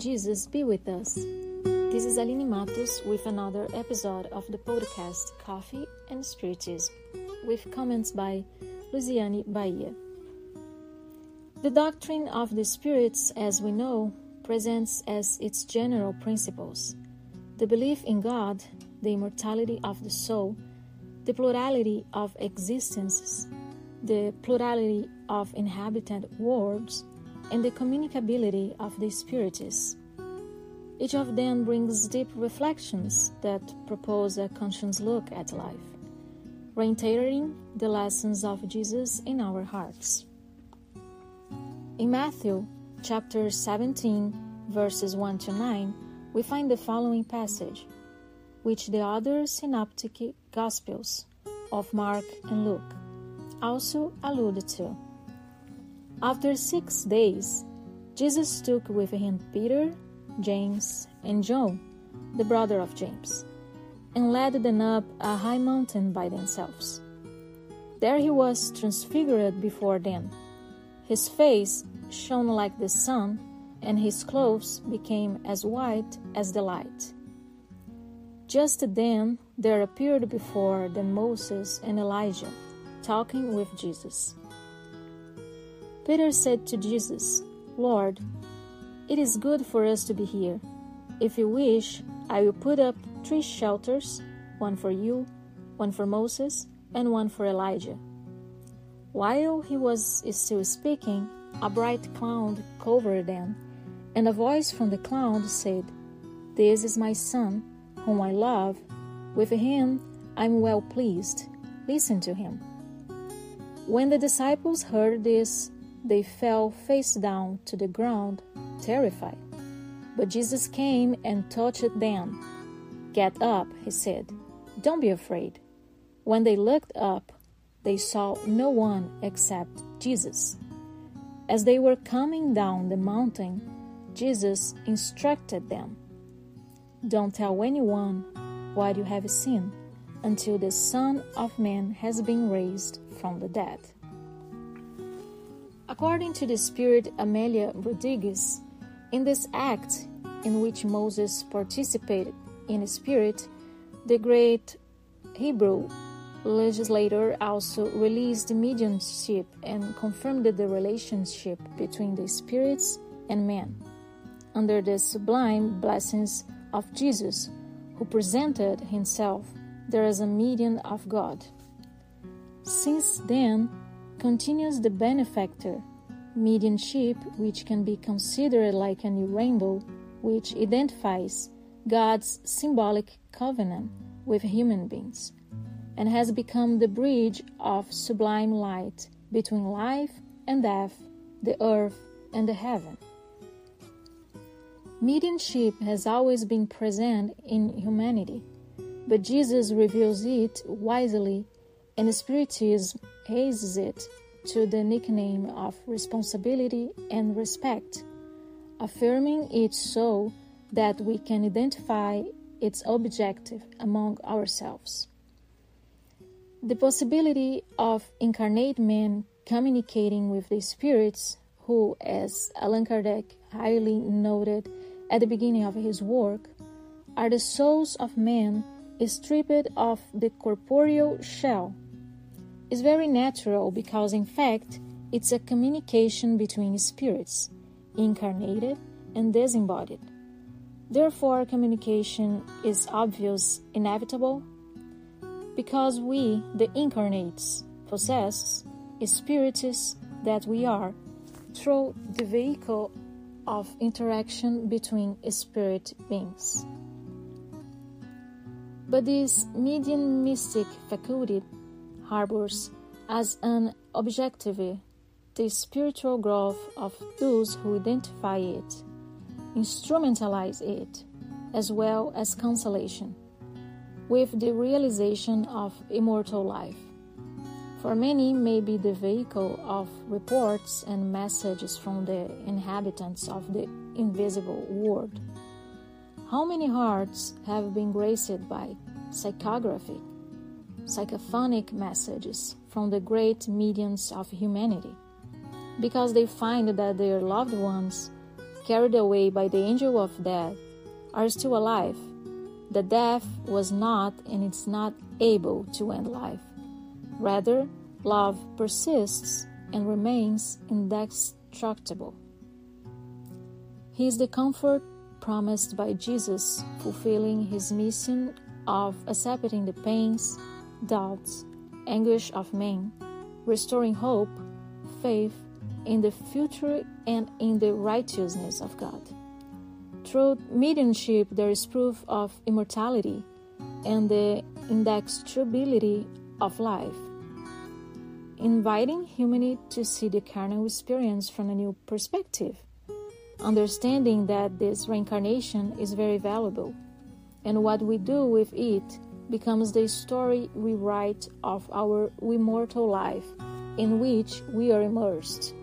Jesus be with us. This is Aline Matos with another episode of the podcast Coffee and Spiritism, with comments by Luciane Bahia. The doctrine of the spirits, as we know, presents as its general principles the belief in God, the immortality of the soul, the plurality of existences, the plurality of inhabited worlds, and the communicability of the spirits. Each of them brings deep reflections that propose a conscious look at life, reiterating the lessons of Jesus in our hearts. In Matthew chapter 17, verses 1 to 9, we find the following passage, which the other synoptic Gospels of Mark and Luke also allude to. After six days, Jesus took with him Peter, James, and John, the brother of James, and led them up a high mountain by themselves. There he was transfigured before them. His face shone like the sun, and his clothes became as white as the light. Just then there appeared before them Moses and Elijah, talking with Jesus. Peter said to Jesus, Lord, it is good for us to be here. If you wish, I will put up three shelters one for you, one for Moses, and one for Elijah. While he was still speaking, a bright cloud covered them, and a voice from the cloud said, This is my son, whom I love. With him I am well pleased. Listen to him. When the disciples heard this, they fell face down to the ground, terrified. But Jesus came and touched them. Get up, he said. Don't be afraid. When they looked up, they saw no one except Jesus. As they were coming down the mountain, Jesus instructed them Don't tell anyone what you have seen until the Son of Man has been raised from the dead. According to the spirit Amelia Rodrigues, in this act in which Moses participated in spirit, the great Hebrew legislator also released the mediumship and confirmed the relationship between the spirits and man. under the sublime blessings of Jesus, who presented himself there as a medium of God. Since then, continues the benefactor, mediumship, which can be considered like a new rainbow, which identifies God's symbolic covenant with human beings, and has become the bridge of sublime light between life and death, the earth and the heaven. Mediumship has always been present in humanity, but Jesus reveals it wisely and Spiritism raises it to the nickname of responsibility and respect, affirming it so that we can identify its objective among ourselves. The possibility of incarnate men communicating with the spirits, who, as Allan Kardec highly noted at the beginning of his work, are the souls of men stripped of the corporeal shell is very natural because, in fact, it's a communication between spirits, incarnated and disembodied. Therefore, communication is obvious, inevitable, because we, the incarnates, possess spirits that we are through the vehicle of interaction between spirit beings. But this mediumistic faculty harbors as an objective the spiritual growth of those who identify it, instrumentalize it, as well as consolation, with the realization of immortal life. For many may be the vehicle of reports and messages from the inhabitants of the invisible world. How many hearts have been graced by psychography psychophonic messages from the great mediums of humanity because they find that their loved ones carried away by the angel of death, are still alive. The death was not and is not able to end life. Rather, love persists and remains indestructible. He is the comfort promised by Jesus, fulfilling his mission of accepting the pains, doubts, anguish of men, restoring hope, faith in the future and in the righteousness of God. Through mediumship, there is proof of immortality and the indestructibility of life, inviting humanity to see the carnal experience from a new perspective understanding that this reincarnation is very valuable, and what we do with it becomes the story we write of our immortal life in which we are immersed.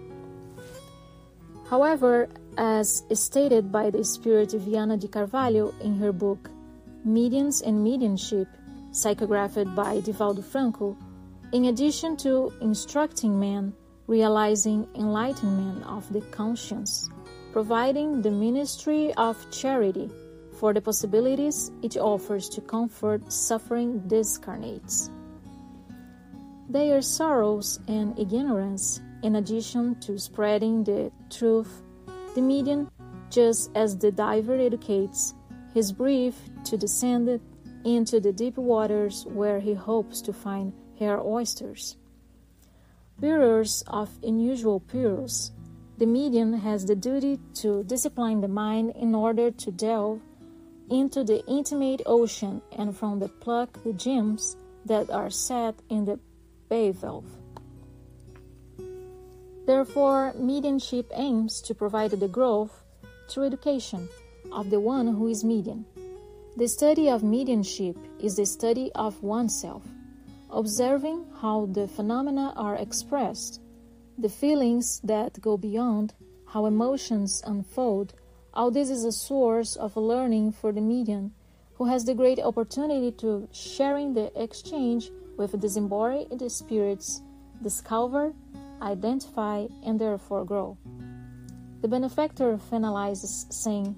However, as stated by the spirit Vianna de Carvalho in her book Mediums and Mediumship, psychographed by Divaldo Franco, in addition to instructing men, realizing enlightenment of the conscience providing the ministry of charity for the possibilities it offers to comfort suffering discarnates. Their sorrows and ignorance, in addition to spreading the truth, the medium, just as the diver educates his brief to descend into the deep waters where he hopes to find hair oysters. Bearers of unusual pearls, the medium has the duty to discipline the mind in order to delve into the intimate ocean and from the pluck the gems that are set in the bivalve. Therefore, mediumship aims to provide the growth through education of the one who is medium. The study of mediumship is the study of oneself, observing how the phenomena are expressed the feelings that go beyond, how emotions unfold, all this is a source of learning for the medium, who has the great opportunity to sharing the exchange with disembodied spirits, discover, identify, and therefore grow. The benefactor finalizes saying,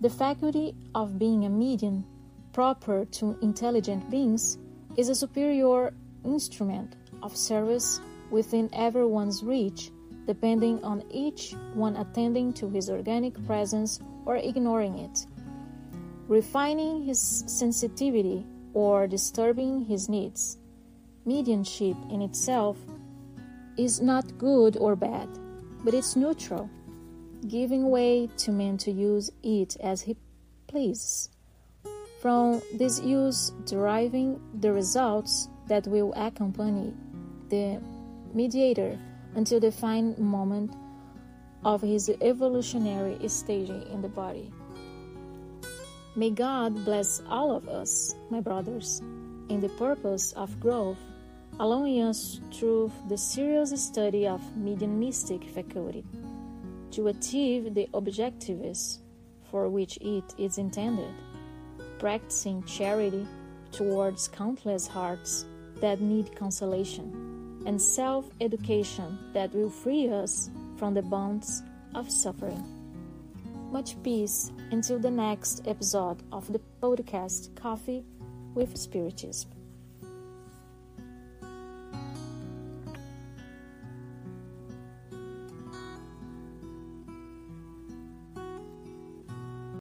The faculty of being a medium, proper to intelligent beings, is a superior instrument of service within everyone's reach, depending on each one attending to his organic presence or ignoring it, refining his sensitivity or disturbing his needs. Mediumship in itself is not good or bad, but it's neutral, giving way to men to use it as he pleases. From this use deriving the results that will accompany the mediator until the fine moment of his evolutionary stage in the body. May God bless all of us, my brothers, in the purpose of growth, allowing us through the serious study of mediumistic faculty to achieve the objectives for which it is intended, practicing charity towards countless hearts that need consolation and self education that will free us from the bonds of suffering. Much peace until the next episode of the podcast Coffee with Spiritism.